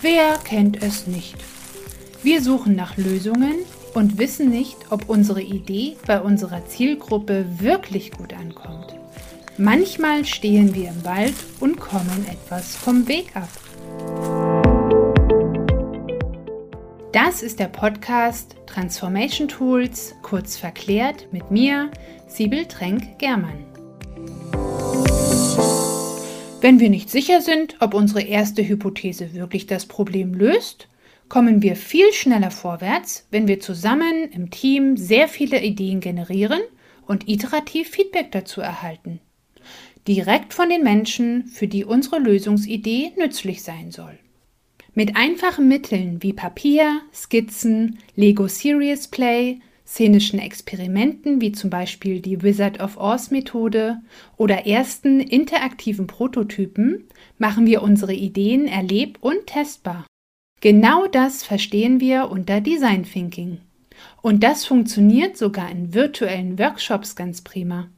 Wer kennt es nicht? Wir suchen nach Lösungen und wissen nicht, ob unsere Idee bei unserer Zielgruppe wirklich gut ankommt. Manchmal stehen wir im Wald und kommen etwas vom Weg ab. Das ist der Podcast Transformation Tools, kurz verklärt mit mir, Sibyl Tränk-Germann. Wenn wir nicht sicher sind, ob unsere erste Hypothese wirklich das Problem löst, kommen wir viel schneller vorwärts, wenn wir zusammen im Team sehr viele Ideen generieren und iterativ Feedback dazu erhalten. Direkt von den Menschen, für die unsere Lösungsidee nützlich sein soll. Mit einfachen Mitteln wie Papier, Skizzen, Lego Serious Play, szenischen Experimenten wie zum Beispiel die Wizard of Oz Methode oder ersten interaktiven Prototypen machen wir unsere Ideen erleb- und testbar. Genau das verstehen wir unter Design Thinking. Und das funktioniert sogar in virtuellen Workshops ganz prima.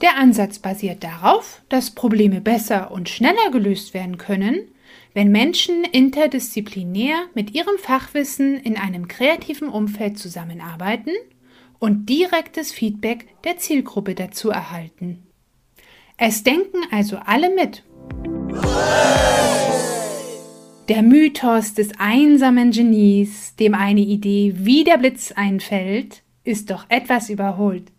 Der Ansatz basiert darauf, dass Probleme besser und schneller gelöst werden können, wenn Menschen interdisziplinär mit ihrem Fachwissen in einem kreativen Umfeld zusammenarbeiten und direktes Feedback der Zielgruppe dazu erhalten. Es denken also alle mit. Der Mythos des einsamen Genies, dem eine Idee wie der Blitz einfällt, ist doch etwas überholt.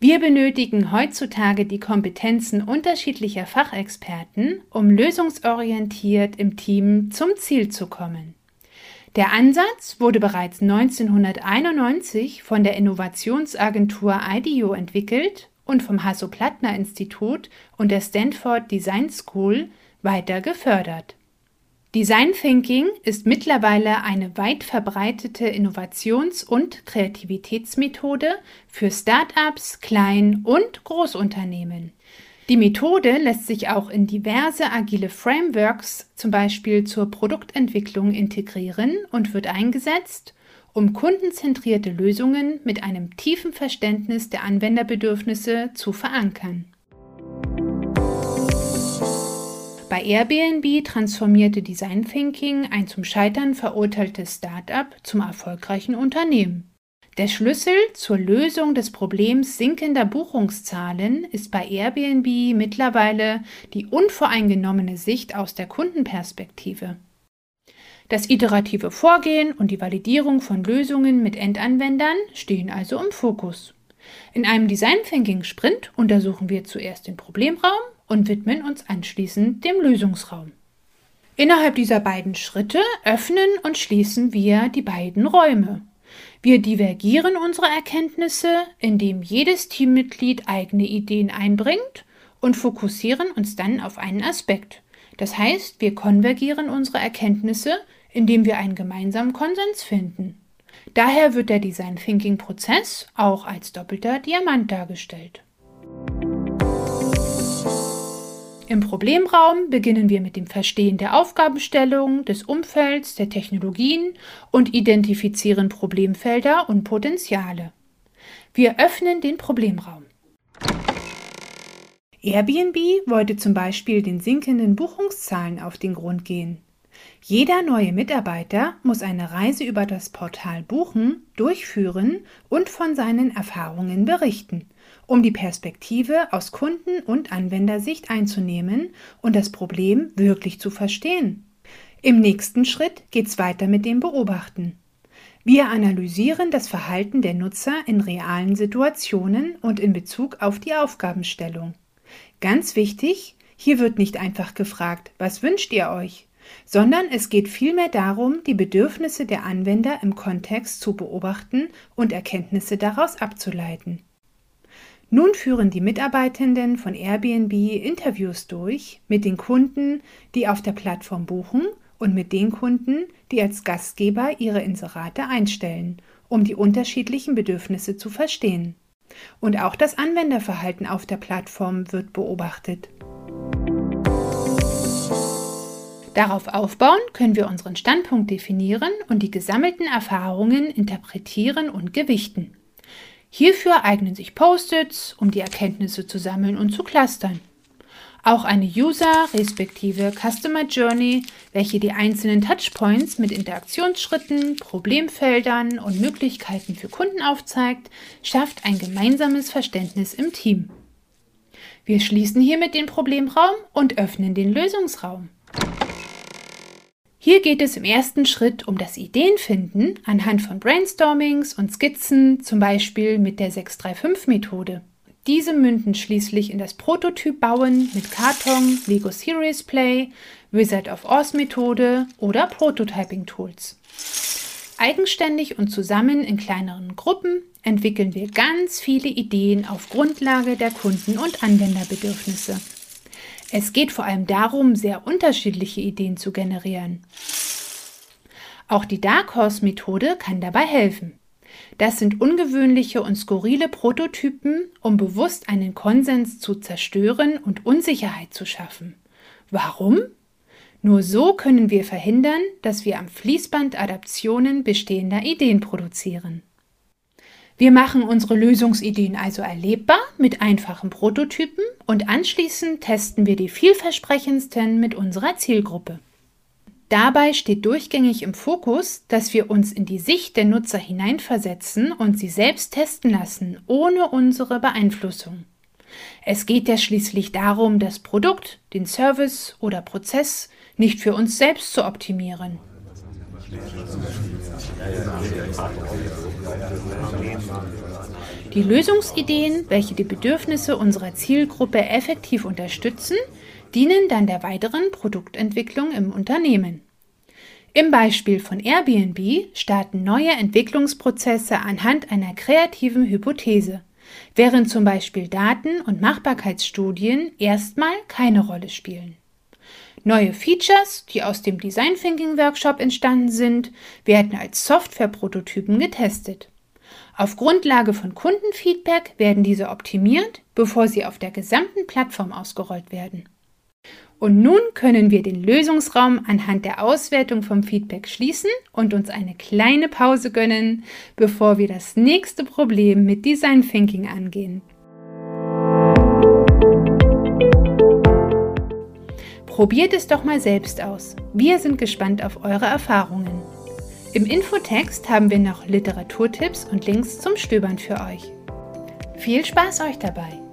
Wir benötigen heutzutage die Kompetenzen unterschiedlicher Fachexperten, um lösungsorientiert im Team zum Ziel zu kommen. Der Ansatz wurde bereits 1991 von der Innovationsagentur IDEO entwickelt und vom Hasso-Plattner-Institut und der Stanford Design School weiter gefördert. Design Thinking ist mittlerweile eine weit verbreitete Innovations- und Kreativitätsmethode für Start-ups, Klein- und Großunternehmen. Die Methode lässt sich auch in diverse agile Frameworks, zum Beispiel zur Produktentwicklung, integrieren und wird eingesetzt, um kundenzentrierte Lösungen mit einem tiefen Verständnis der Anwenderbedürfnisse zu verankern. Bei Airbnb transformierte Design Thinking ein zum Scheitern verurteiltes Start-up zum erfolgreichen Unternehmen. Der Schlüssel zur Lösung des Problems sinkender Buchungszahlen ist bei Airbnb mittlerweile die unvoreingenommene Sicht aus der Kundenperspektive. Das iterative Vorgehen und die Validierung von Lösungen mit Endanwendern stehen also im Fokus. In einem Design Thinking Sprint untersuchen wir zuerst den Problemraum und widmen uns anschließend dem Lösungsraum. Innerhalb dieser beiden Schritte öffnen und schließen wir die beiden Räume. Wir divergieren unsere Erkenntnisse, indem jedes Teammitglied eigene Ideen einbringt und fokussieren uns dann auf einen Aspekt. Das heißt, wir konvergieren unsere Erkenntnisse, indem wir einen gemeinsamen Konsens finden. Daher wird der Design Thinking Prozess auch als doppelter Diamant dargestellt. Im Problemraum beginnen wir mit dem Verstehen der Aufgabenstellung, des Umfelds, der Technologien und identifizieren Problemfelder und Potenziale. Wir öffnen den Problemraum. Airbnb wollte zum Beispiel den sinkenden Buchungszahlen auf den Grund gehen. Jeder neue Mitarbeiter muss eine Reise über das Portal buchen, durchführen und von seinen Erfahrungen berichten um die Perspektive aus Kunden- und Anwendersicht einzunehmen und das Problem wirklich zu verstehen. Im nächsten Schritt geht es weiter mit dem Beobachten. Wir analysieren das Verhalten der Nutzer in realen Situationen und in Bezug auf die Aufgabenstellung. Ganz wichtig, hier wird nicht einfach gefragt, was wünscht ihr euch, sondern es geht vielmehr darum, die Bedürfnisse der Anwender im Kontext zu beobachten und Erkenntnisse daraus abzuleiten. Nun führen die Mitarbeitenden von Airbnb Interviews durch mit den Kunden, die auf der Plattform buchen und mit den Kunden, die als Gastgeber ihre Inserate einstellen, um die unterschiedlichen Bedürfnisse zu verstehen. Und auch das Anwenderverhalten auf der Plattform wird beobachtet. Darauf aufbauen können wir unseren Standpunkt definieren und die gesammelten Erfahrungen interpretieren und gewichten. Hierfür eignen sich Post-its, um die Erkenntnisse zu sammeln und zu clustern. Auch eine User- respektive Customer Journey, welche die einzelnen Touchpoints mit Interaktionsschritten, Problemfeldern und Möglichkeiten für Kunden aufzeigt, schafft ein gemeinsames Verständnis im Team. Wir schließen hiermit den Problemraum und öffnen den Lösungsraum. Hier geht es im ersten Schritt um das Ideenfinden anhand von Brainstormings und Skizzen, zum Beispiel mit der 635-Methode. Diese münden schließlich in das Prototyp-Bauen mit Karton, Lego Series Play, Wizard of Oz Methode oder Prototyping-Tools. Eigenständig und zusammen in kleineren Gruppen entwickeln wir ganz viele Ideen auf Grundlage der Kunden- und Anwenderbedürfnisse. Es geht vor allem darum, sehr unterschiedliche Ideen zu generieren. Auch die Dark Horse Methode kann dabei helfen. Das sind ungewöhnliche und skurrile Prototypen, um bewusst einen Konsens zu zerstören und Unsicherheit zu schaffen. Warum? Nur so können wir verhindern, dass wir am Fließband Adaptionen bestehender Ideen produzieren. Wir machen unsere Lösungsideen also erlebbar mit einfachen Prototypen und anschließend testen wir die vielversprechendsten mit unserer Zielgruppe. Dabei steht durchgängig im Fokus, dass wir uns in die Sicht der Nutzer hineinversetzen und sie selbst testen lassen, ohne unsere Beeinflussung. Es geht ja schließlich darum, das Produkt, den Service oder Prozess nicht für uns selbst zu optimieren. Die Lösungsideen, welche die Bedürfnisse unserer Zielgruppe effektiv unterstützen, dienen dann der weiteren Produktentwicklung im Unternehmen. Im Beispiel von Airbnb starten neue Entwicklungsprozesse anhand einer kreativen Hypothese, während zum Beispiel Daten und Machbarkeitsstudien erstmal keine Rolle spielen. Neue Features, die aus dem Design Thinking Workshop entstanden sind, werden als Softwareprototypen getestet. Auf Grundlage von Kundenfeedback werden diese optimiert, bevor sie auf der gesamten Plattform ausgerollt werden. Und nun können wir den Lösungsraum anhand der Auswertung vom Feedback schließen und uns eine kleine Pause gönnen, bevor wir das nächste Problem mit Design Thinking angehen. Probiert es doch mal selbst aus. Wir sind gespannt auf eure Erfahrungen. Im Infotext haben wir noch Literaturtipps und Links zum Stöbern für euch. Viel Spaß euch dabei!